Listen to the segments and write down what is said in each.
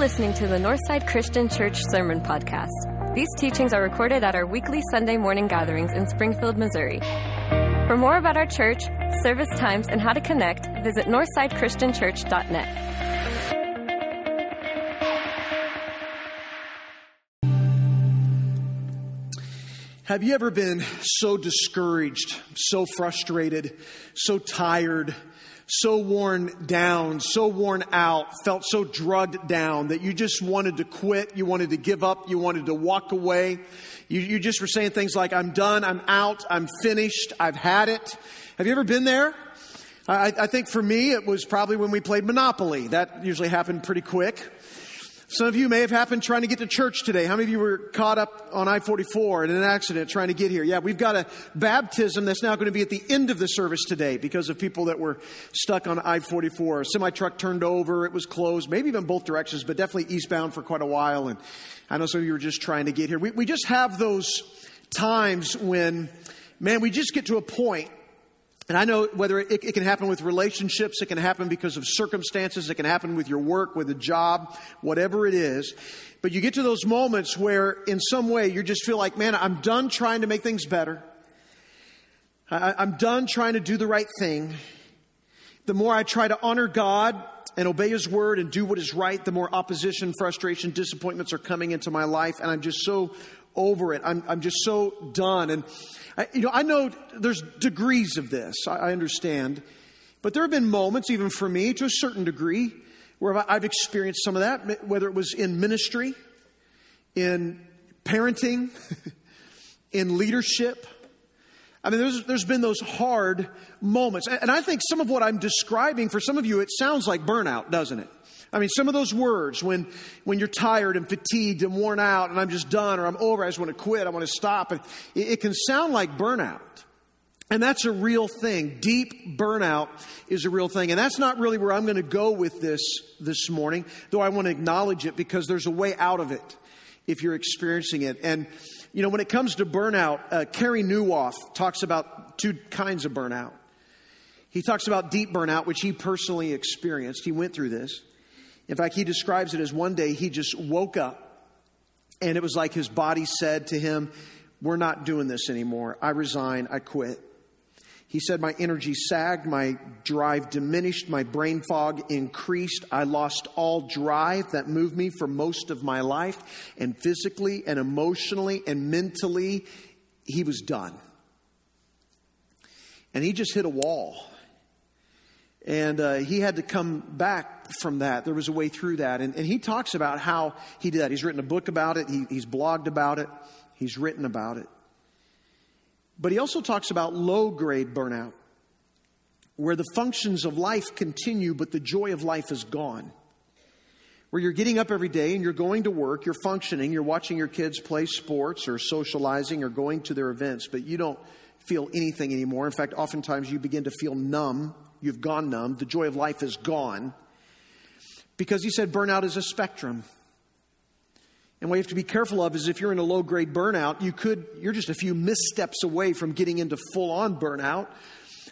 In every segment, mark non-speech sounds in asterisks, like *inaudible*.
listening to the Northside Christian Church Sermon Podcast. These teachings are recorded at our weekly Sunday morning gatherings in Springfield, Missouri. For more about our church, service times, and how to connect, visit northsidechristianchurch.net. Have you ever been so discouraged, so frustrated, so tired, so worn down, so worn out, felt so drugged down that you just wanted to quit, you wanted to give up, you wanted to walk away? You, you just were saying things like, I'm done, I'm out, I'm finished, I've had it. Have you ever been there? I, I think for me, it was probably when we played Monopoly. That usually happened pretty quick. Some of you may have happened trying to get to church today. How many of you were caught up on I 44 in an accident trying to get here? Yeah, we've got a baptism that's now going to be at the end of the service today because of people that were stuck on I 44. A semi truck turned over, it was closed, maybe even both directions, but definitely eastbound for quite a while. And I know some of you were just trying to get here. We, we just have those times when, man, we just get to a point and I know whether it, it, can happen with relationships, it can happen because of circumstances, it can happen with your work, with a job, whatever it is. But you get to those moments where, in some way, you just feel like, man, I'm done trying to make things better. I, I'm done trying to do the right thing. The more I try to honor God and obey His word and do what is right, the more opposition, frustration, disappointments are coming into my life. And I'm just so over it. I'm, I'm just so done. And I, you know, I know there's degrees of this. I, I understand, but there have been moments, even for me, to a certain degree, where I've experienced some of that. Whether it was in ministry, in parenting, *laughs* in leadership. I mean, there's, there's been those hard moments. And I think some of what I'm describing for some of you, it sounds like burnout, doesn't it? I mean, some of those words, when, when you're tired and fatigued and worn out and I'm just done or I'm over, I just want to quit, I want to stop, it, it can sound like burnout. And that's a real thing. Deep burnout is a real thing. And that's not really where I'm going to go with this this morning, though I want to acknowledge it because there's a way out of it if you're experiencing it. And, you know, when it comes to burnout, uh, Carey Nieuwhof talks about two kinds of burnout. He talks about deep burnout, which he personally experienced. He went through this. In fact, he describes it as one day he just woke up and it was like his body said to him, We're not doing this anymore. I resign. I quit. He said, My energy sagged, my drive diminished, my brain fog increased. I lost all drive that moved me for most of my life. And physically and emotionally and mentally, he was done. And he just hit a wall. And uh, he had to come back from that. There was a way through that. And, and he talks about how he did that. He's written a book about it, he, he's blogged about it, he's written about it. But he also talks about low grade burnout, where the functions of life continue, but the joy of life is gone. Where you're getting up every day and you're going to work, you're functioning, you're watching your kids play sports or socializing or going to their events, but you don't feel anything anymore. In fact, oftentimes you begin to feel numb You've gone numb. The joy of life is gone. Because he said burnout is a spectrum. And what you have to be careful of is if you're in a low grade burnout, you could, you're just a few missteps away from getting into full on burnout.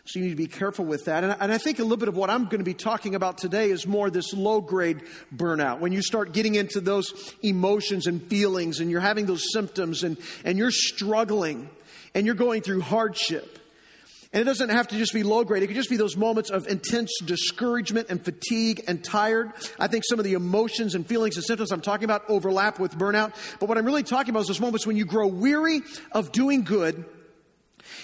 So you need to be careful with that. And I, and I think a little bit of what I'm going to be talking about today is more this low grade burnout. When you start getting into those emotions and feelings and you're having those symptoms and, and you're struggling and you're going through hardship and it doesn't have to just be low grade. It could just be those moments of intense discouragement and fatigue and tired. I think some of the emotions and feelings and symptoms I'm talking about overlap with burnout. But what I'm really talking about is those moments when you grow weary of doing good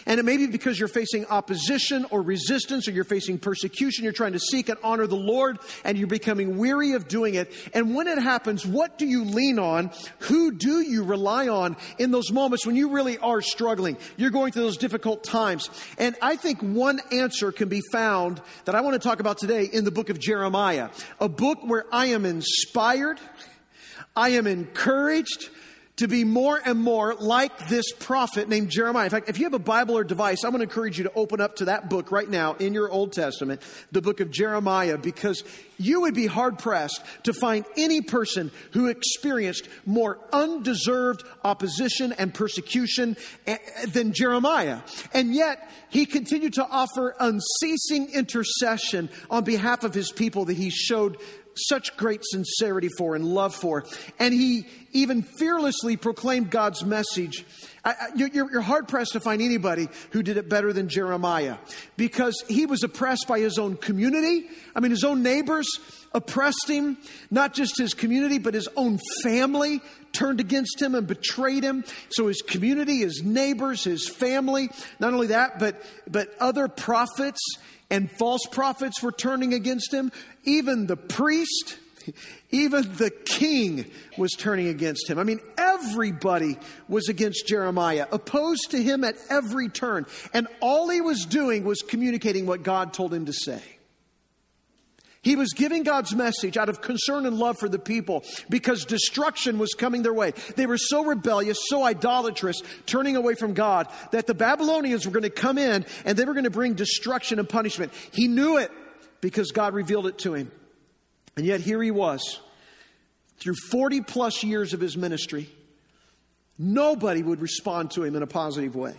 and it may be because you're facing opposition or resistance or you're facing persecution. You're trying to seek and honor the Lord and you're becoming weary of doing it. And when it happens, what do you lean on? Who do you rely on in those moments when you really are struggling? You're going through those difficult times. And I think one answer can be found that I want to talk about today in the book of Jeremiah, a book where I am inspired. I am encouraged to be more and more like this prophet named Jeremiah. In fact, if you have a Bible or device, I'm going to encourage you to open up to that book right now in your Old Testament, the book of Jeremiah, because you would be hard pressed to find any person who experienced more undeserved opposition and persecution eh, than Jeremiah. And yet, he continued to offer unceasing intercession on behalf of his people that he showed such great sincerity for and love for. And he even fearlessly proclaimed God's message. I, you're, you're hard pressed to find anybody who did it better than Jeremiah because he was oppressed by his own community. I mean, his own neighbors oppressed him, not just his community, but his own family turned against him and betrayed him. So his community, his neighbors, his family, not only that, but, but other prophets and false prophets were turning against him. Even the priest, even the king was turning against him. I mean, everybody was against Jeremiah, opposed to him at every turn. And all he was doing was communicating what God told him to say. He was giving God's message out of concern and love for the people because destruction was coming their way. They were so rebellious, so idolatrous, turning away from God, that the Babylonians were going to come in and they were going to bring destruction and punishment. He knew it because God revealed it to him. And yet here he was, through 40 plus years of his ministry, nobody would respond to him in a positive way.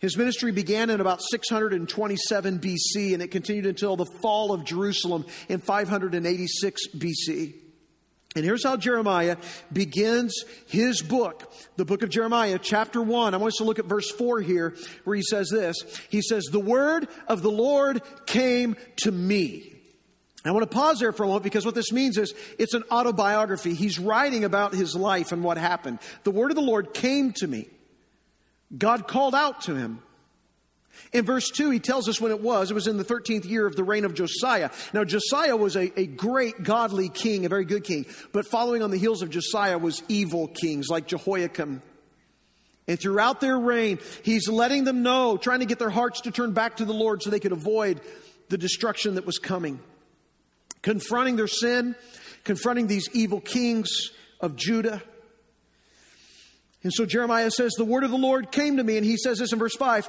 His ministry began in about 627 BC and it continued until the fall of Jerusalem in 586 BC. And here's how Jeremiah begins his book, the book of Jeremiah, chapter 1. I want us to look at verse 4 here, where he says this. He says, The word of the Lord came to me. I want to pause there for a moment because what this means is it's an autobiography. He's writing about his life and what happened. The word of the Lord came to me. God called out to him. In verse 2, he tells us when it was. It was in the 13th year of the reign of Josiah. Now, Josiah was a, a great godly king, a very good king. But following on the heels of Josiah was evil kings like Jehoiakim. And throughout their reign, he's letting them know, trying to get their hearts to turn back to the Lord so they could avoid the destruction that was coming. Confronting their sin, confronting these evil kings of Judah. And so Jeremiah says, The word of the Lord came to me, and he says this in verse 5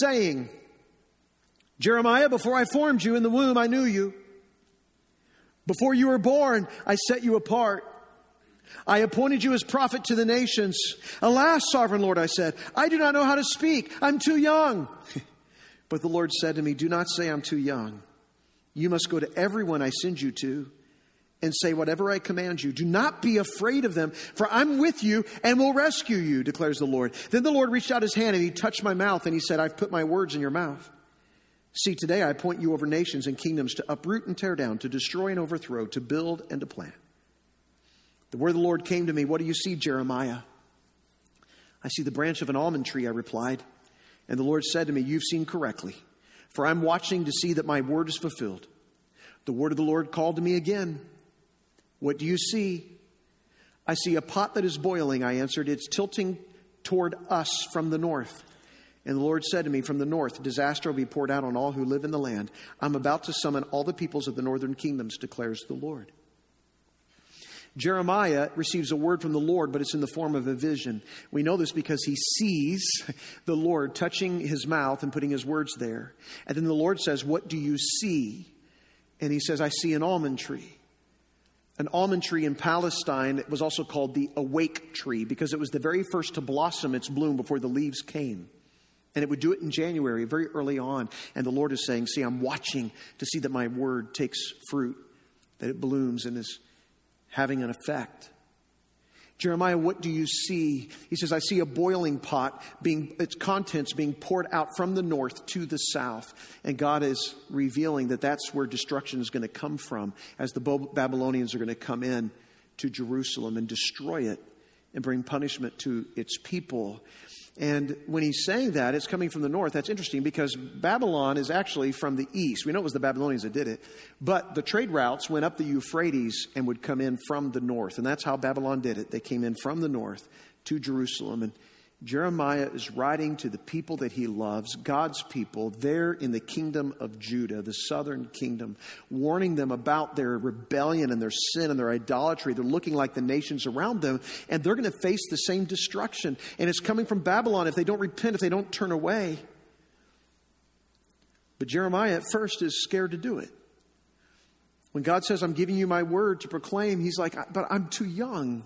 saying, Jeremiah, before I formed you in the womb, I knew you. Before you were born, I set you apart. I appointed you as prophet to the nations. Alas, sovereign Lord, I said, I do not know how to speak. I'm too young. *laughs* but the Lord said to me, Do not say I'm too young. You must go to everyone I send you to and say whatever I command you. Do not be afraid of them, for I'm with you and will rescue you, declares the Lord. Then the Lord reached out his hand and he touched my mouth and he said, I've put my words in your mouth. See, today I appoint you over nations and kingdoms to uproot and tear down, to destroy and overthrow, to build and to plant. The word of the Lord came to me. What do you see, Jeremiah? I see the branch of an almond tree, I replied. And the Lord said to me, You've seen correctly, for I'm watching to see that my word is fulfilled. The word of the Lord called to me again. What do you see? I see a pot that is boiling, I answered. It's tilting toward us from the north. And the Lord said to me, From the north, disaster will be poured out on all who live in the land. I'm about to summon all the peoples of the northern kingdoms, declares the Lord. Jeremiah receives a word from the Lord, but it's in the form of a vision. We know this because he sees *laughs* the Lord touching his mouth and putting his words there. And then the Lord says, What do you see? And he says, I see an almond tree an almond tree in Palestine that was also called the awake tree because it was the very first to blossom its bloom before the leaves came. And it would do it in January, very early on. And the Lord is saying, See, I'm watching to see that my word takes fruit, that it blooms and is having an effect. Jeremiah, what do you see? He says, I see a boiling pot being, its contents being poured out from the north to the south. And God is revealing that that's where destruction is going to come from as the Babylonians are going to come in to Jerusalem and destroy it and bring punishment to its people. And when he's saying that, it's coming from the north. That's interesting because Babylon is actually from the east. We know it was the Babylonians that did it. But the trade routes went up the Euphrates and would come in from the north. And that's how Babylon did it. They came in from the north to Jerusalem. And Jeremiah is writing to the people that he loves, God's people, there in the kingdom of Judah, the southern kingdom, warning them about their rebellion and their sin and their idolatry. They're looking like the nations around them, and they're going to face the same destruction. And it's coming from Babylon if they don't repent, if they don't turn away. But Jeremiah at first is scared to do it. When God says, I'm giving you my word to proclaim, he's like, but I'm too young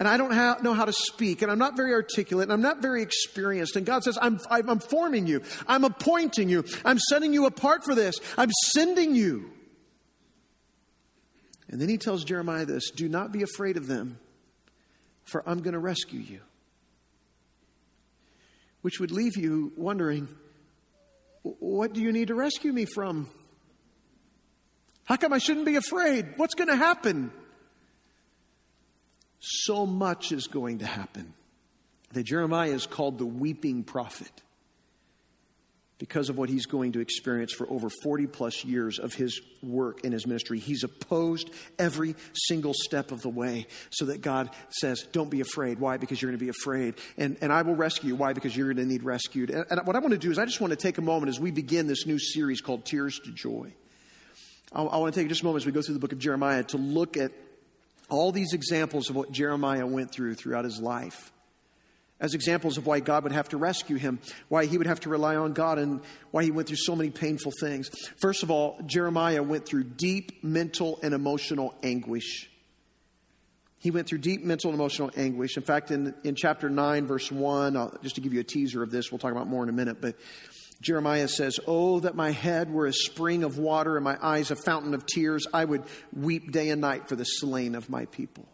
and I don't have, know how to speak, and I'm not very articulate, and I'm not very experienced. And God says, I'm, I'm forming you, I'm appointing you, I'm setting you apart for this, I'm sending you. And then he tells Jeremiah this do not be afraid of them, for I'm going to rescue you. Which would leave you wondering, what do you need to rescue me from? How come I shouldn't be afraid? What's going to happen? So much is going to happen that Jeremiah is called the weeping prophet because of what he's going to experience for over 40 plus years of his work in his ministry. He's opposed every single step of the way so that God says, Don't be afraid. Why? Because you're going to be afraid. And, and I will rescue you. Why? Because you're going to need rescued. And, and what I want to do is I just want to take a moment as we begin this new series called Tears to Joy. I, I want to take just a moment as we go through the book of Jeremiah to look at all these examples of what Jeremiah went through throughout his life as examples of why God would have to rescue him, why he would have to rely on God, and why he went through so many painful things. First of all, Jeremiah went through deep mental and emotional anguish. He went through deep mental and emotional anguish. In fact, in, in chapter 9, verse 1, I'll, just to give you a teaser of this, we'll talk about more in a minute, but Jeremiah says, Oh, that my head were a spring of water and my eyes a fountain of tears. I would weep day and night for the slain of my people.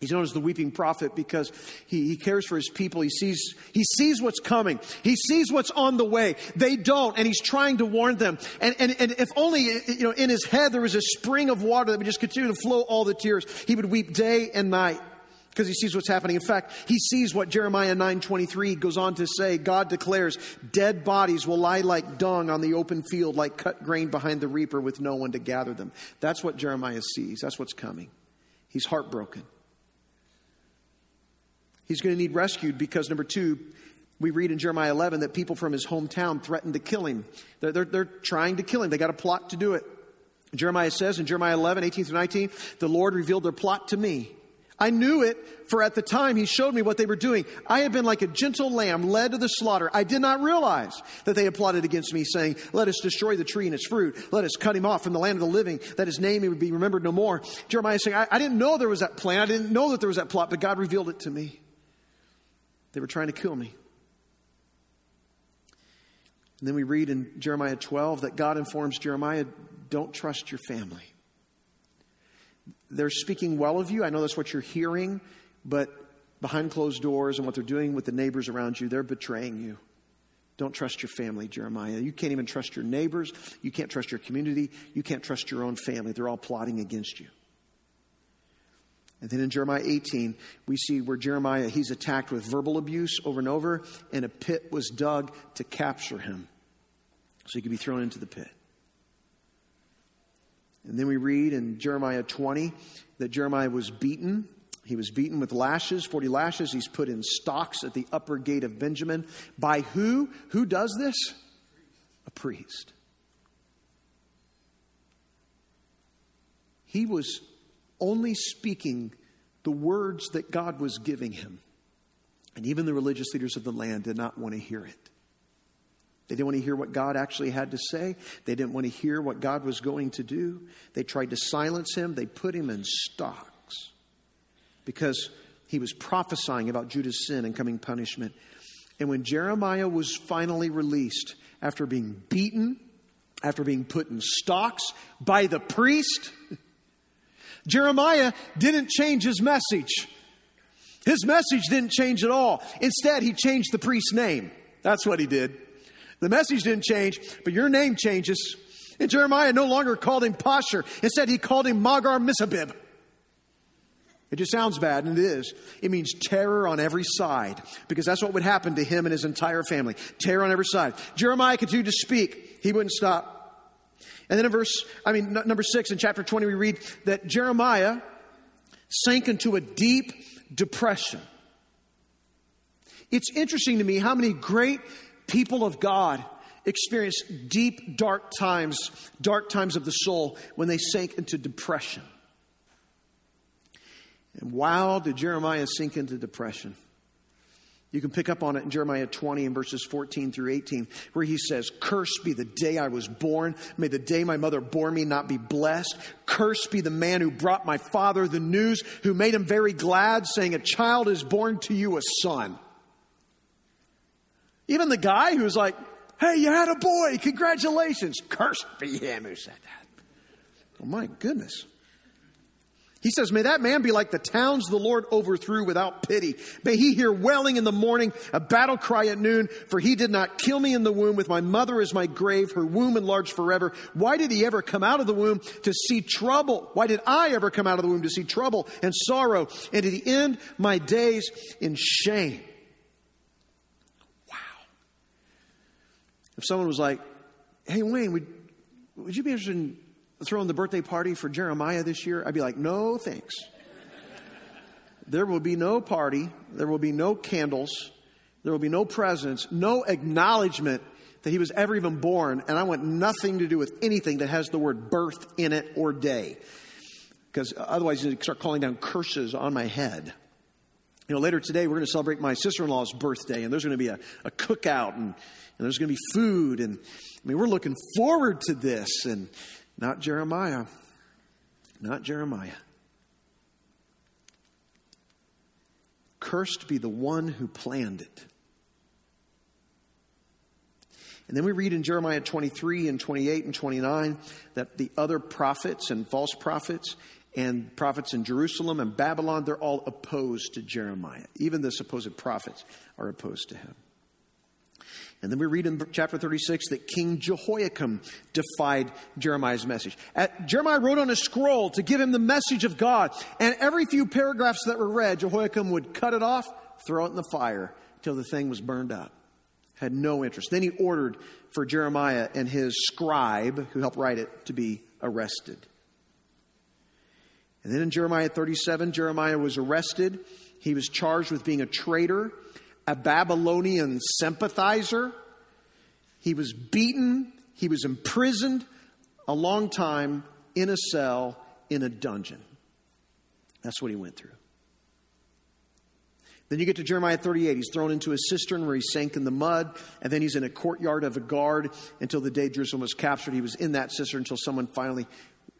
He's known as the weeping prophet because he, he, cares for his people. He sees, he sees what's coming. He sees what's on the way. They don't, and he's trying to warn them. And, and, and if only, you know, in his head there was a spring of water that would just continue to flow all the tears, he would weep day and night because he sees what's happening. In fact, he sees what Jeremiah 9:23 goes on to say. God declares, "Dead bodies will lie like dung on the open field, like cut grain behind the reaper with no one to gather them." That's what Jeremiah sees. That's what's coming. He's heartbroken. He's going to need rescued because, number two, we read in Jeremiah 11 that people from his hometown threatened to kill him. They're, they're, they're trying to kill him. They got a plot to do it. Jeremiah says in Jeremiah 11, 18 through 19, the Lord revealed their plot to me. I knew it, for at the time he showed me what they were doing. I had been like a gentle lamb led to the slaughter. I did not realize that they had plotted against me, saying, Let us destroy the tree and its fruit. Let us cut him off from the land of the living, that his name would be remembered no more. Jeremiah saying, I, I didn't know there was that plan. I didn't know that there was that plot, but God revealed it to me. They were trying to kill me. And then we read in Jeremiah 12 that God informs Jeremiah, don't trust your family. They're speaking well of you. I know that's what you're hearing, but behind closed doors and what they're doing with the neighbors around you, they're betraying you. Don't trust your family, Jeremiah. You can't even trust your neighbors. You can't trust your community. You can't trust your own family. They're all plotting against you. And then in Jeremiah 18, we see where Jeremiah, he's attacked with verbal abuse over and over, and a pit was dug to capture him so he could be thrown into the pit. And then we read in Jeremiah 20 that Jeremiah was beaten. He was beaten with lashes, 40 lashes. He's put in stocks at the upper gate of Benjamin. By who? Who does this? A priest. He was only speaking the words that God was giving him. And even the religious leaders of the land did not want to hear it. They didn't want to hear what God actually had to say. They didn't want to hear what God was going to do. They tried to silence him. They put him in stocks because he was prophesying about Judah's sin and coming punishment. And when Jeremiah was finally released after being beaten, after being put in stocks by the priest, *laughs* Jeremiah didn't change his message. His message didn't change at all. Instead, he changed the priest's name. That's what he did. The message didn't change, but your name changes. And Jeremiah no longer called him Pashur. Instead, he called him Magor Missabib. It just sounds bad, and it is. It means terror on every side, because that's what would happen to him and his entire family. Terror on every side. Jeremiah continued to speak. He wouldn't stop. And then in verse, I mean, number six in chapter 20, we read that Jeremiah sank into a deep depression. It's interesting to me how many great people of God experience deep, dark times, dark times of the soul when they sank into depression. And wow, did Jeremiah sink into depression. You can pick up on it in Jeremiah 20 and verses 14 through 18, where he says, Cursed be the day I was born. May the day my mother bore me not be blessed. Cursed be the man who brought my father the news, who made him very glad, saying, A child is born to you, a son. Even the guy who's like, Hey, you had a boy. Congratulations. Cursed be him who said that. Oh, my goodness. He says, May that man be like the towns the Lord overthrew without pity. May he hear wailing in the morning, a battle cry at noon, for he did not kill me in the womb with my mother as my grave, her womb enlarged forever. Why did he ever come out of the womb to see trouble? Why did I ever come out of the womb to see trouble and sorrow and to the end my days in shame? If someone was like, Hey, Wayne, would, would you be interested in throwing the birthday party for Jeremiah this year? I'd be like, no, thanks. there will be no party. There will be no candles. There will be no presents, no acknowledgement that he was ever even born. And I want nothing to do with anything that has the word birth in it or day. Because otherwise, you start calling down curses on my head. You know, later today, we're going to celebrate my sister in law's birthday, and there's going to be a, a cookout, and, and there's going to be food. And I mean, we're looking forward to this. And not Jeremiah. Not Jeremiah. Cursed be the one who planned it. And then we read in Jeremiah 23 and 28 and 29 that the other prophets and false prophets and prophets in Jerusalem and Babylon, they're all opposed to Jeremiah. Even the supposed prophets are opposed to him. And then we read in chapter 36 that King Jehoiakim defied Jeremiah's message. At, Jeremiah wrote on a scroll to give him the message of God. And every few paragraphs that were read, Jehoiakim would cut it off, throw it in the fire till the thing was burned up. Had no interest. Then he ordered for Jeremiah and his scribe, who helped write it, to be arrested. And then in Jeremiah 37, Jeremiah was arrested. He was charged with being a traitor a Babylonian sympathizer. He was beaten, he was imprisoned a long time in a cell in a dungeon. That's what he went through. Then you get to Jeremiah 38. He's thrown into a cistern where he sank in the mud, and then he's in a courtyard of a guard until the day Jerusalem was captured. He was in that cistern until someone finally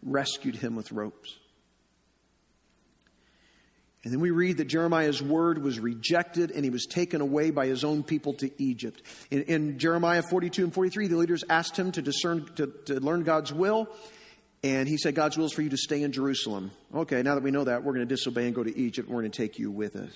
rescued him with ropes. And then we read that Jeremiah's word was rejected and he was taken away by his own people to Egypt. In, in Jeremiah 42 and 43, the leaders asked him to discern, to, to learn God's will. And he said, God's will is for you to stay in Jerusalem. Okay, now that we know that, we're going to disobey and go to Egypt. We're going to take you with us.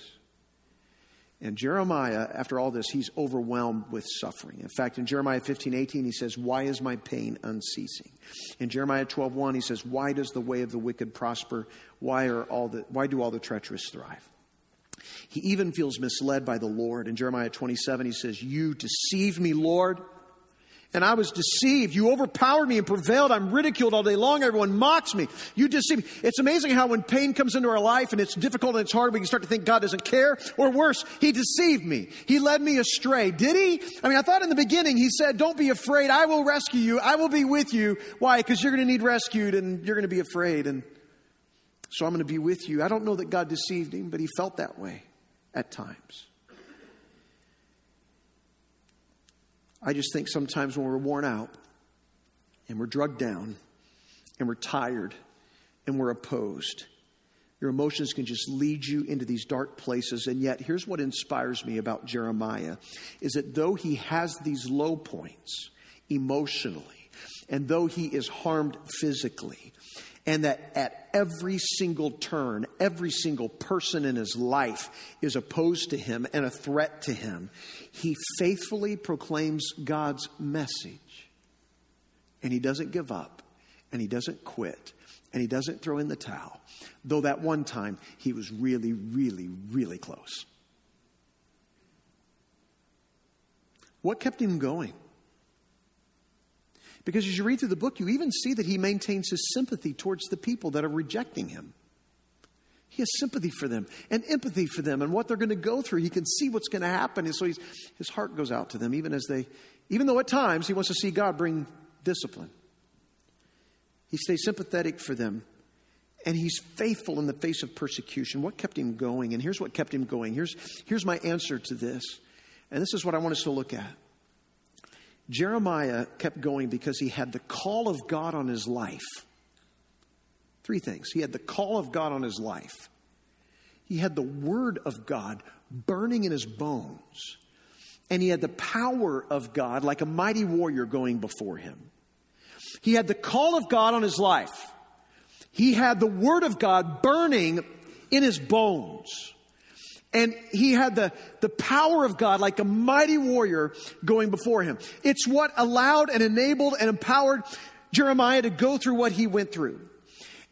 And Jeremiah, after all this, he's overwhelmed with suffering. In fact, in Jeremiah 15, 18, he says, Why is my pain unceasing? In Jeremiah 12, 1, he says, Why does the way of the wicked prosper? Why, are all the, why do all the treacherous thrive? He even feels misled by the Lord. In Jeremiah 27, he says, You deceive me, Lord and I was deceived. You overpowered me and prevailed. I'm ridiculed all day long. Everyone mocks me. You deceive me. It's amazing how when pain comes into our life and it's difficult and it's hard, we can start to think God doesn't care. Or worse, He deceived me. He led me astray. Did He? I mean, I thought in the beginning He said, Don't be afraid. I will rescue you. I will be with you. Why? Because you're going to need rescued and you're going to be afraid. And so I'm going to be with you. I don't know that God deceived him, but he felt that way at times. I just think sometimes when we're worn out and we're drugged down and we're tired and we're opposed, your emotions can just lead you into these dark places. And yet, here's what inspires me about Jeremiah is that though he has these low points emotionally, and though he is harmed physically, and that at every single turn, every single person in his life is opposed to him and a threat to him, he faithfully proclaims God's message. And he doesn't give up, and he doesn't quit, and he doesn't throw in the towel, though that one time he was really, really, really close. What kept him going? Because as you read through the book, you even see that he maintains his sympathy towards the people that are rejecting him. He has sympathy for them and empathy for them and what they're going to go through. He can see what's going to happen. And so his heart goes out to them, even as they, even though at times he wants to see God bring discipline. He stays sympathetic for them and he's faithful in the face of persecution. What kept him going? And here's what kept him going. Here's, here's my answer to this. And this is what I want us to look at. Jeremiah kept going because he had the call of God on his life. Three things. He had the call of God on his life, he had the word of God burning in his bones, and he had the power of God like a mighty warrior going before him. He had the call of God on his life. He had the Word of God burning in his bones. And he had the, the power of God like a mighty warrior going before him. It's what allowed and enabled and empowered Jeremiah to go through what he went through.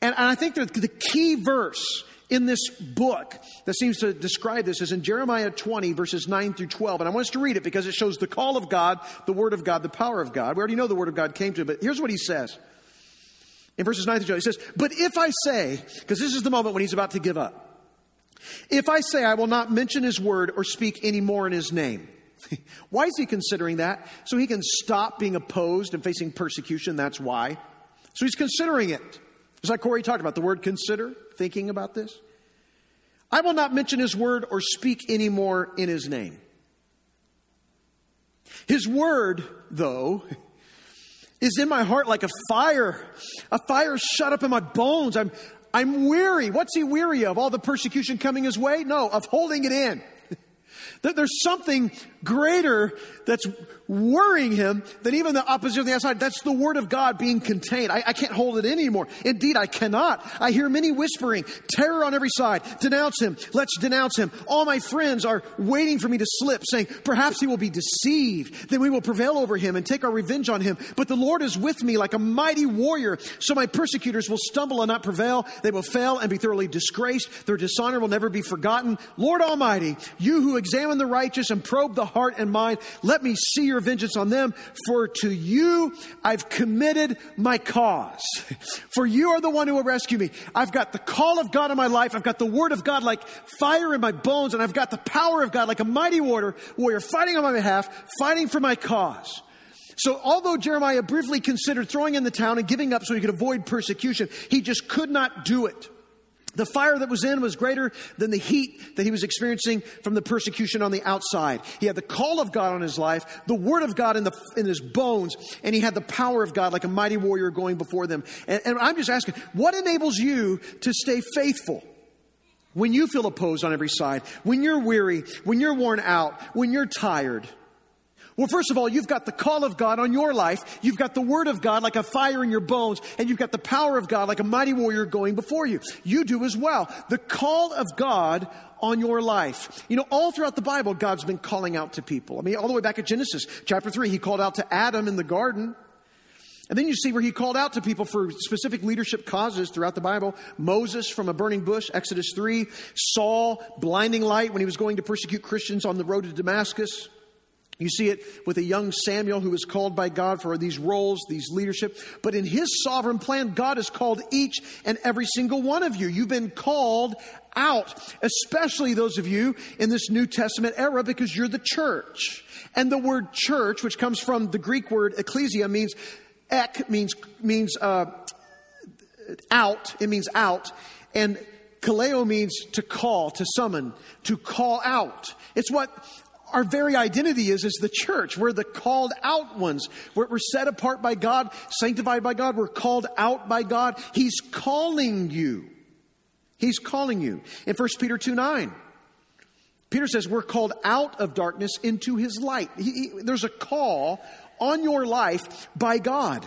And, I think that the key verse in this book that seems to describe this is in Jeremiah 20, verses 9 through 12. And I want us to read it because it shows the call of God, the Word of God, the power of God. We already know the Word of God came to him, but here's what he says. In verses 9 through 12, he says, But if I say, because this is the moment when he's about to give up, if I say I will not mention his word or speak any more in his name, *laughs* why is he considering that? So he can stop being opposed and facing persecution. That's why. So he's considering it. It's like Corey talked about the word consider, thinking about this. I will not mention his word or speak any more in his name. His word, though, is in my heart like a fire, a fire shut up in my bones. I'm, I'm weary. What's he weary of? All the persecution coming his way? No, of holding it in. *laughs* There's something greater that's worrying him than even the opposition on the outside. That's the word of God being contained. I, I, can't hold it anymore. Indeed, I cannot. I hear many whispering, terror on every side. Denounce him. Let's denounce him. All my friends are waiting for me to slip, saying, perhaps he will be deceived. Then we will prevail over him and take our revenge on him. But the Lord is with me like a mighty warrior. So my persecutors will stumble and not prevail. They will fail and be thoroughly disgraced. Their dishonor will never be forgotten. Lord Almighty, you who examine the righteous and probe the heart and mind, let me see your vengeance on them, for to you I've committed my cause. *laughs* For you are the one who will rescue me. I've got the call of God in my life. I've got the word of God like fire in my bones, and I've got the power of God like a mighty warrior, warrior fighting on my behalf, fighting for my cause. So, although Jeremiah briefly considered throwing in the town and giving up so he could avoid persecution, he just could not do it. The fire that was in was greater than the heat that he was experiencing from the persecution on the outside. He had the call of God on his life, the word of God in, the, in his bones, and he had the power of God like a mighty warrior going before them. And, and I'm just asking, what enables you to stay faithful? When you feel opposed on every side, when you're weary, when you're worn out, when you're tired, well, first of all, you've got the call of God on your life. You've got the word of God like a fire in your bones, and you've got the power of God like a mighty warrior going before you. You do as well. The call of God on your life. You know, all throughout the Bible, God's been calling out to people. I mean, all the way back at Genesis chapter 3, he called out to Adam in the garden. And then you see where he called out to people for specific leadership causes throughout the Bible. Moses from a burning bush, Exodus 3. Saul, blinding light when he was going to persecute Christians on the road to Damascus. You see it with a young Samuel who was called by God for these roles, these leadership. But in his sovereign plan, God has called each and every single one of you. You've been called out, especially those of you in this New Testament era because you're the church. And the word church, which comes from the Greek word ecclesia, means ek means means uh, out. It means out, and kaleo means to call, to summon, to call out. It's what our very identity is as the church. We're the called out ones. We're, we're, set apart by God, sanctified by God. We're called out by God. He's calling you. He's calling you. In 1 Peter 2 9, Peter says we're called out of darkness into his light. He, he, there's a call on your life by God.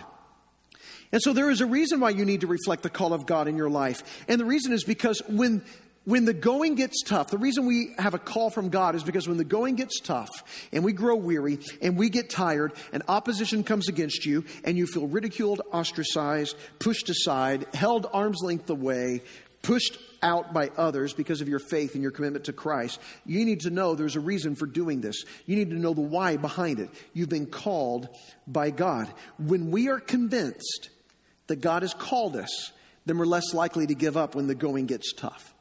And so there is a reason why you need to reflect the call of God in your life. And the reason is because when when the going gets tough, the reason we have a call from God is because when the going gets tough and we grow weary and we get tired and opposition comes against you and you feel ridiculed, ostracized, pushed aside, held arm's length away, pushed out by others because of your faith and your commitment to Christ, you need to know there's a reason for doing this. You need to know the why behind it. You've been called by God. When we are convinced that God has called us, then we're less likely to give up when the going gets tough.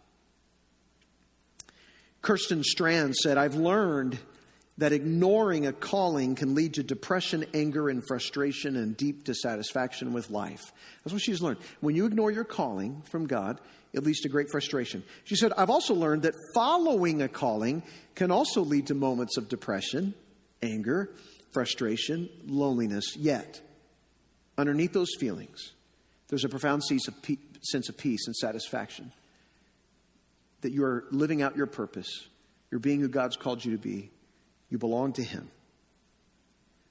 Kirsten Strand said, I've learned that ignoring a calling can lead to depression, anger, and frustration and deep dissatisfaction with life. That's what she's learned. When you ignore your calling from God, it leads to great frustration. She said, I've also learned that following a calling can also lead to moments of depression, anger, frustration, loneliness. Yet, underneath those feelings, there's a profound sense of peace and satisfaction that you're living out your purpose. You're being who God's called you to be. You belong to Him.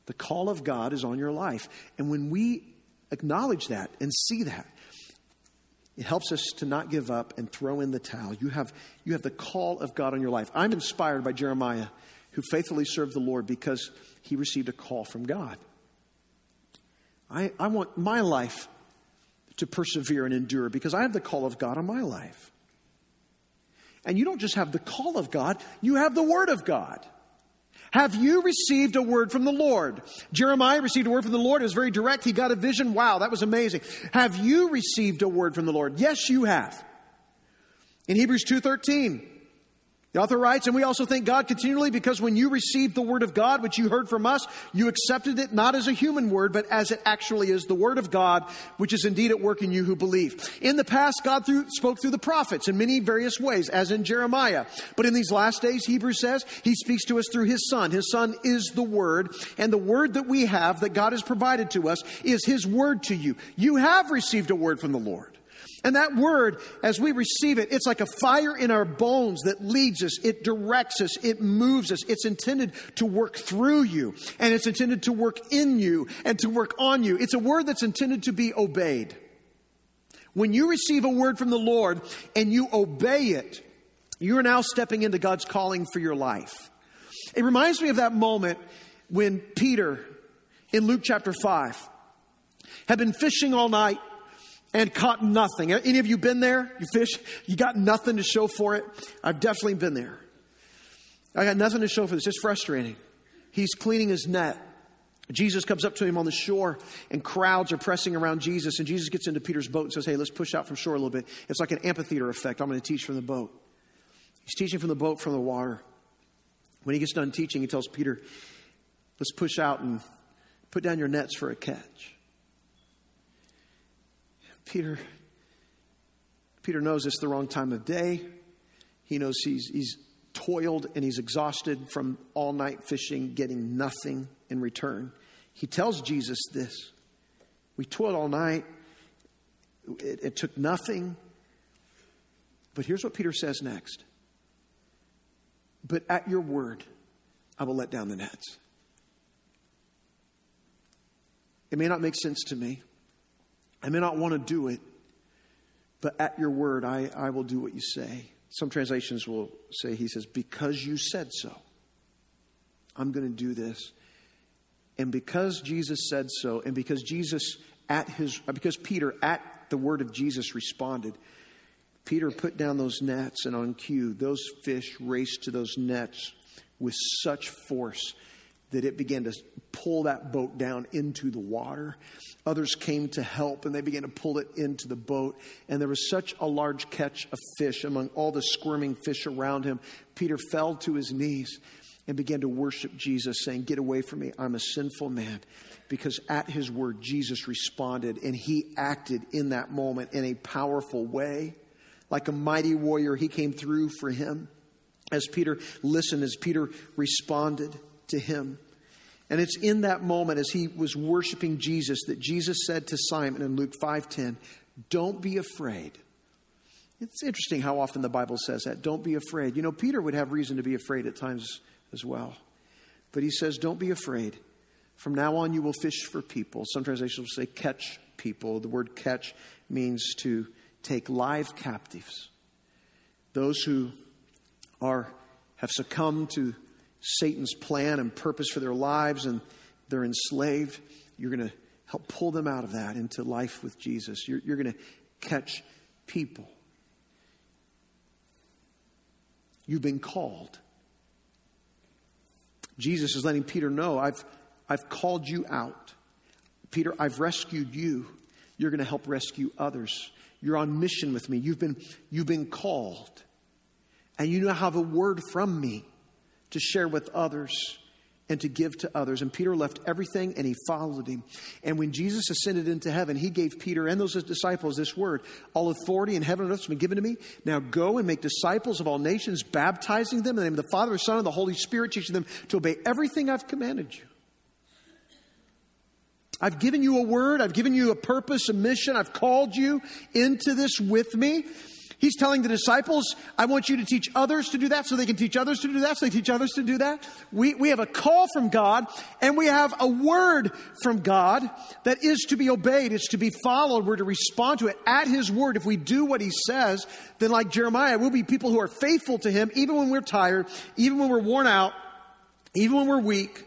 The call of God is on your life. And when we acknowledge that and see that, It helps us to not give up and throw in the towel. You have, you have the call of God on your life. I'm inspired by Jeremiah, who faithfully served the Lord because he received a call from God. I, I want my life to persevere and endure because I have the call of God on my life. And you don't just have the call of God, you have the Word of God. Have you received a word from the Lord? Jeremiah received a word from the Lord. It was very direct. He got a vision. Wow, that was amazing. Have you received a word from the Lord? Yes, you have. In Hebrews 2:13, the author writes, and we also thank God continually because when you received the word of God, which you heard from us, you accepted it not as a human word, but as it actually is the word of God, which is indeed at work in you who believe. In the past, God through, spoke through the prophets in many various ways, as in Jeremiah. But in these last days, Hebrews says, he speaks to us through his son. His son is the word, and the word that we have, that God has provided to us, is his word to you. You have received a word from the Lord. And that word, as we receive it, it's like a fire in our bones that leads us, it directs us, it moves us. It's intended to work through you, and it's intended to work in you and to work on you. It's a word that's intended to be obeyed. When you receive a word from the Lord and you obey it, you are now stepping into God's calling for your life. It reminds me of that moment when Peter, in Luke chapter 5, had been fishing all night and caught nothing. Any of you been there? You fish, you got nothing to show for it? I've definitely been there. I got nothing to show for this. It's frustrating. He's cleaning his net. Jesus comes up to him on the shore, and crowds are pressing around Jesus. And Jesus gets into Peter's boat and says, Hey, let's push out from shore a little bit. It's like an amphitheater effect. I'm going to teach from the boat. He's teaching from the boat, from the water. When he gets done teaching, he tells Peter, Let's push out and put down your nets for a catch. Peter, Peter knows it's the wrong time of day. He knows he's, he's toiled and he's exhausted from all night fishing, getting nothing in return. He tells Jesus this We toiled all night, it, it took nothing. But here's what Peter says next But at your word, I will let down the nets. It may not make sense to me. I may not want to do it, but at your word, I, I will do what you say. Some translations will say, He says, because you said so, I'm going to do this. And because Jesus said so, and because Jesus at his, uh, because Peter at the word of Jesus responded, Peter put down those nets, and on cue, those fish raced to those nets with such force that it began to pull that boat down into the water. Others came to help and they began to pull it into the boat. And there was such a large catch of fish among all the squirming fish around him. Peter fell to his knees and began to worship Jesus, saying, Get away from me, I'm a sinful man. Because at his word, Jesus responded and he acted in that moment in a powerful way. Like a mighty warrior, he came through for him as Peter listened, as Peter responded to him. And it's in that moment as he was worshiping Jesus that Jesus said to Simon in Luke 5:10, "Don't be afraid." It's interesting how often the Bible says that. Don't be afraid. You know, Peter would have reason to be afraid at times as well. But he says, Don't be afraid. From now on, you will fish for people. Some translations will say catch people. The word catch means to take live captives. Those who are, have succumbed to Satan's plan and purpose for their lives and they're enslaved, you're going to help pull them out of that into life with Jesus. You're, you're going to catch people. You've been called. Jesus is letting Peter know, I've, I've called you out. Peter, I've rescued you. You're going to help rescue others. You're on mission with me. You've been, you've been called. And you now have a word from me to share with others and to give to others. And Peter left everything and he followed him. And when Jesus ascended into heaven, he gave Peter and those disciples this word All authority in heaven and earth has been given to me. Now go and make disciples of all nations, baptizing them in the name of the Father, the Son, and the Holy Spirit, teaching them to obey everything I've commanded you. I've given you a word, I've given you a purpose, a mission, I've called you into this with me. He's telling the disciples, I want you to teach others to do that so they can teach others to do that so they teach others to do that. We, we have a call from God and we have a word from God that is to be obeyed. It's to be followed. We're to respond to it at His word. If we do what He says, then like Jeremiah, we'll be people who are faithful to Him even when we're tired, even when we're worn out, even when we're weak.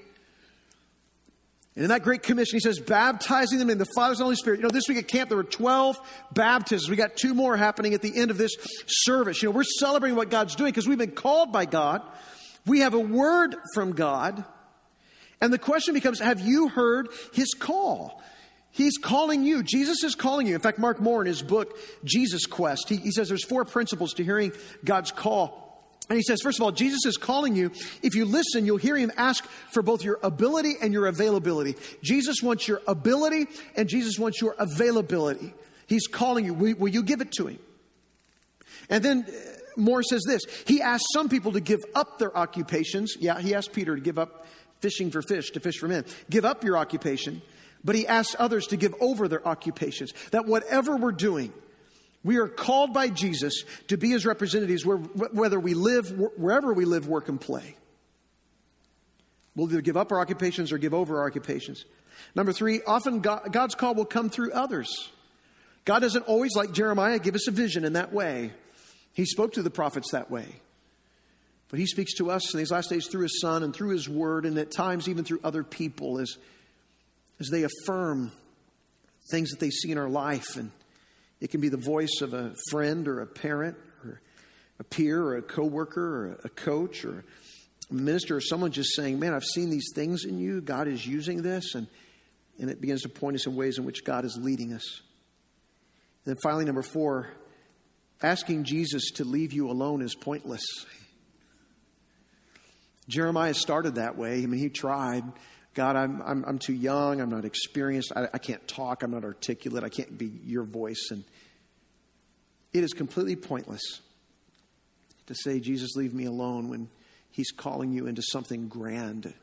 And in that Great Commission, he says, baptizing them in the Father's and Holy Spirit. You know, this week at camp, there were 12 baptisms. We got two more happening at the end of this service. You know, we're celebrating what God's doing because we've been called by God. We have a word from God. And the question becomes, have you heard his call? He's calling you. Jesus is calling you. In fact, Mark Moore in his book, Jesus Quest, he, he says there's four principles to hearing God's call. And he says, first of all, Jesus is calling you. If you listen, you'll hear him ask for both your ability and your availability. Jesus wants your ability and Jesus wants your availability. He's calling you. Will, will you give it to him? And then uh, Moore says this He asked some people to give up their occupations. Yeah, he asked Peter to give up fishing for fish, to fish for men. Give up your occupation. But he asked others to give over their occupations. That whatever we're doing, we are called by Jesus to be his representatives where, whether we live, wherever we live, work, and play. We'll either give up our occupations or give over our occupations. Number three, often God, God's call will come through others. God doesn't always, like Jeremiah, give us a vision in that way. He spoke to the prophets that way. But he speaks to us in these last days through his son and through his word, and at times even through other people as, as they affirm things that they see in our life and it can be the voice of a friend or a parent or a peer or a coworker or a coach or a minister or someone just saying, Man, I've seen these things in you. God is using this. And, and it begins to point us in ways in which God is leading us. And then finally, number four, asking Jesus to leave you alone is pointless. Jeremiah started that way. I mean, he tried. God, I'm, I'm, I'm too young. I'm not experienced. I, I can't talk. I'm not articulate. I can't be your voice. And it is completely pointless to say, Jesus, leave me alone when He's calling you into something grand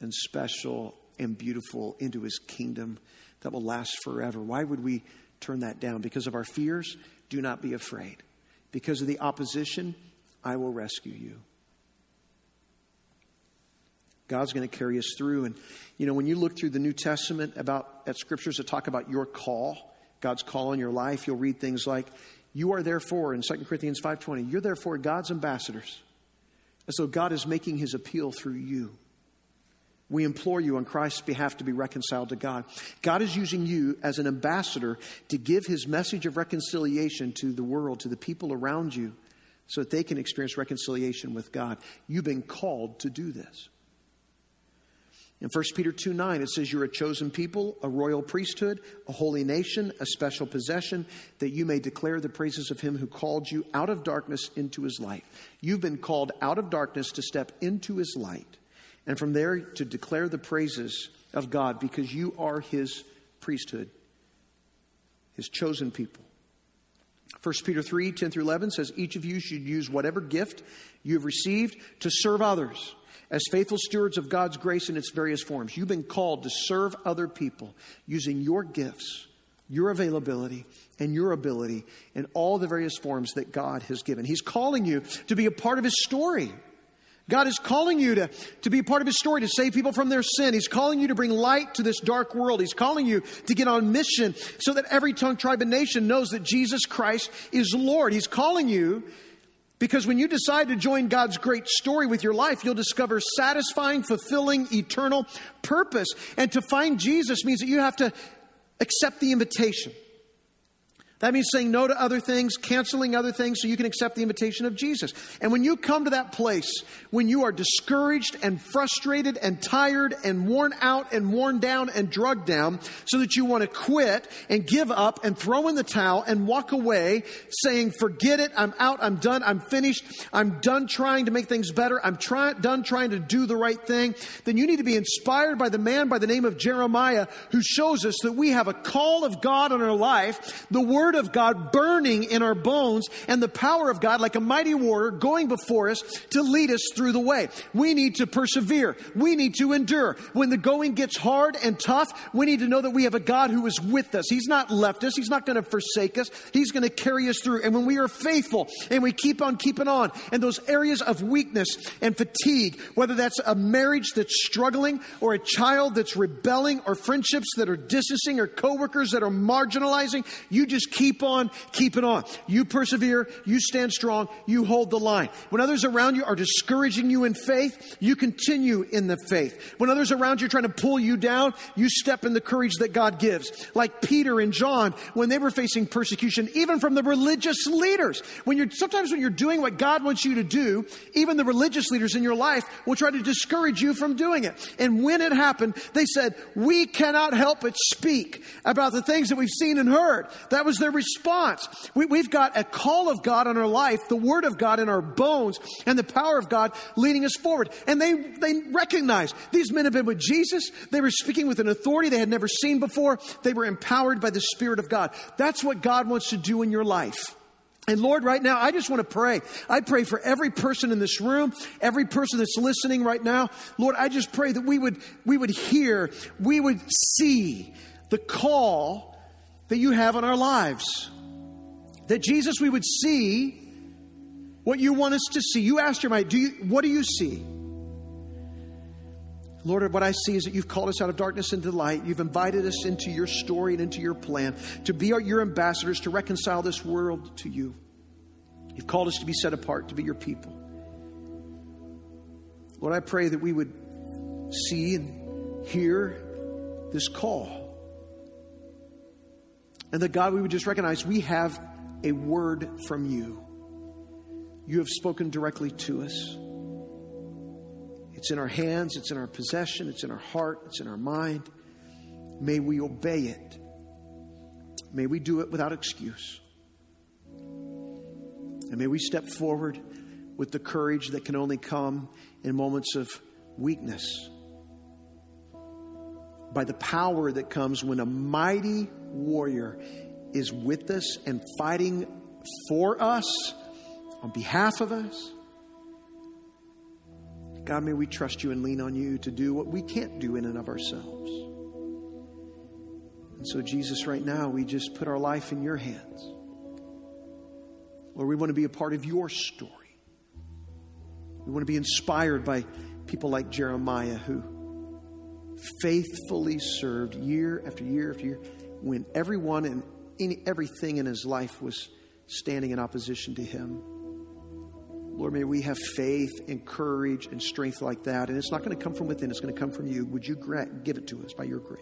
and special and beautiful into His kingdom that will last forever. Why would we turn that down? Because of our fears? Do not be afraid. Because of the opposition, I will rescue you. God's going to carry us through. And, you know, when you look through the New Testament about at scriptures that talk about your call, God's call on your life, you'll read things like, you are therefore, in 2 Corinthians 5.20, you're therefore God's ambassadors. As though God is making his appeal through you. We implore you on Christ's behalf to be reconciled to God. God is using you as an ambassador to give his message of reconciliation to the world, to the people around you, so that they can experience reconciliation with God. You've been called to do this. In 1 Peter 2 9, it says, You're a chosen people, a royal priesthood, a holy nation, a special possession, that you may declare the praises of him who called you out of darkness into his light. You've been called out of darkness to step into his light, and from there to declare the praises of God because you are his priesthood, his chosen people. 1 Peter 3 10 through 11 says, Each of you should use whatever gift you have received to serve others as faithful stewards of God's grace in its various forms. You've been called to serve other people using your gifts, your availability, and your ability in all the various forms that God has given. He's calling you to be a part of His story. God is calling you to, to be a part of His story, to save people from their sin. He's calling you to bring light to this dark world. He's calling you to get on mission so that every tongue, tribe, and nation knows that Jesus Christ is Lord. He's calling you because when you decide to join God's great story with your life, you'll discover satisfying, fulfilling, eternal purpose. And to find Jesus means that you have to accept the invitation. That means saying no to other things, canceling other things so you can accept the invitation of Jesus. And when you come to that place, when you are discouraged and frustrated and tired and worn out and worn down and drugged down, so that you want to quit and give up and throw in the towel and walk away saying, forget it, I'm out, I'm done, I'm finished, I'm done trying to make things better, I'm try- done trying to do the right thing, then you need to be inspired by the man by the name of Jeremiah who shows us that we have a call of God on our life. The word Word of God burning in our bones and the power of God like a mighty warrior going before us to lead us through the way. We need to persevere. We need to endure. When the going gets hard and tough, we need to know that we have a God who is with us. He's not left us. He's not going to forsake us. He's going to carry us through. And when we are faithful and we keep on keeping on and those areas of weakness and fatigue, whether that's a marriage that's struggling or a child that's rebelling or friendships that are distancing or coworkers that are marginalizing, you just keep on keeping on. You persevere, you stand strong, you hold the line. When others around you are discouraging you in faith, you continue in the faith. When others around you are trying to pull you down, you step in the courage that God gives. Like Peter and John, when they were facing persecution, even from the religious leaders. When you're, sometimes when you're doing what God wants you to do, even the religious leaders in your life will try to discourage you from doing it. And when it happened, they said, we cannot help but speak about the things that we've seen and heard. That was their response. We, we've got a call of God on our life, the word of God in our bones, and the power of God leading us forward. And they, they recognize these men have been with Jesus. They were speaking with an authority they had never seen before. They were empowered by the Spirit of God. That's what God wants to do in your life. And Lord, right now, I just want to pray. I pray for every person in this room, every person that's listening right now. Lord, I just pray that we would, we would hear, we would see the call that you have on our lives. That Jesus, we would see what you want us to see. You asked your mind, do you, what do you see? Lord, what I see is that you've called us out of darkness into light. You've invited us into your story and into your plan to be our, your ambassadors, to reconcile this world to you. You've called us to be set apart, to be your people. Lord, I pray that we would see and hear this call. And that God, we would just recognize we have a word from you. You have spoken directly to us. It's in our hands, it's in our possession, it's in our heart, it's in our mind. May we obey it. May we do it without excuse. And may we step forward with the courage that can only come in moments of weakness. By the power that comes when a mighty warrior is with us and fighting for us, on behalf of us. God, may we trust you and lean on you to do what we can't do in and of ourselves. And so, Jesus, right now, we just put our life in your hands. Lord, we want to be a part of your story. We want to be inspired by people like Jeremiah who faithfully served year after year after year when everyone and any, everything in his life was standing in opposition to him. Lord, may we have faith and courage and strength like that. And it's not going to come from within, it's going to come from you. Would you give it to us by your grace?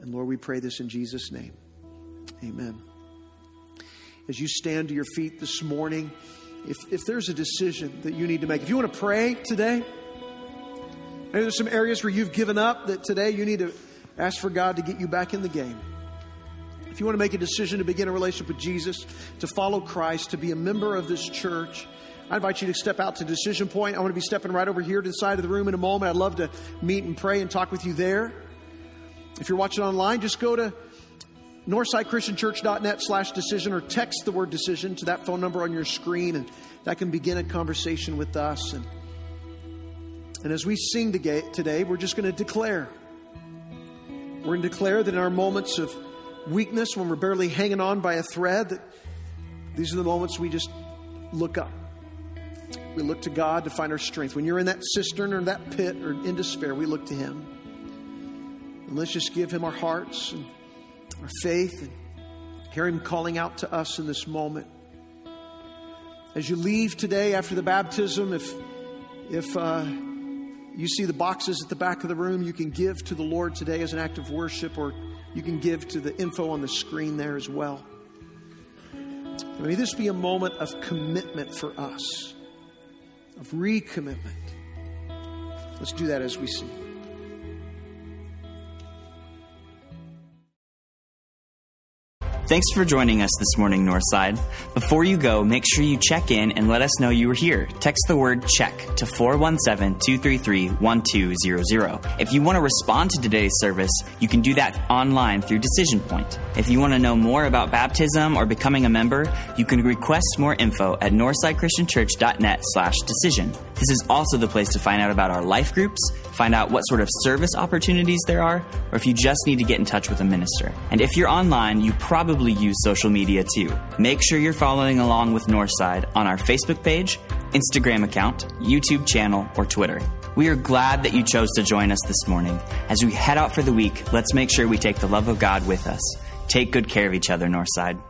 And Lord, we pray this in Jesus' name. Amen. As you stand to your feet this morning, if, if there's a decision that you need to make, if you want to pray today, maybe there's some areas where you've given up that today you need to ask for God to get you back in the game. If you want to make a decision to begin a relationship with Jesus, to follow Christ, to be a member of this church, I invite you to step out to Decision Point. I want to be stepping right over here to the side of the room in a moment. I'd love to meet and pray and talk with you there. If you're watching online, just go to northsidechristianchurch.net slash decision or text the word decision to that phone number on your screen and that can begin a conversation with us. And, and as we sing today, we're just going to declare. We're going to declare that in our moments of weakness, when we're barely hanging on by a thread, that these are the moments we just look up. We look to God to find our strength. When you're in that cistern or that pit or in despair, we look to Him. And let's just give Him our hearts and our faith and hear Him calling out to us in this moment. As you leave today after the baptism, if, if uh, you see the boxes at the back of the room, you can give to the Lord today as an act of worship or you can give to the info on the screen there as well. May this be a moment of commitment for us, of recommitment. Let's do that as we sing. Thanks for joining us this morning, Northside. Before you go, make sure you check in and let us know you were here. Text the word check to 417 233 1200. If you want to respond to today's service, you can do that online through Decision Point. If you want to know more about baptism or becoming a member, you can request more info at northsidechristianchurch.net slash decision. This is also the place to find out about our life groups, find out what sort of service opportunities there are, or if you just need to get in touch with a minister. And if you're online, you probably use social media too. Make sure you're following along with Northside on our Facebook page, Instagram account, YouTube channel, or Twitter. We are glad that you chose to join us this morning. As we head out for the week, let's make sure we take the love of God with us. Take good care of each other, Northside.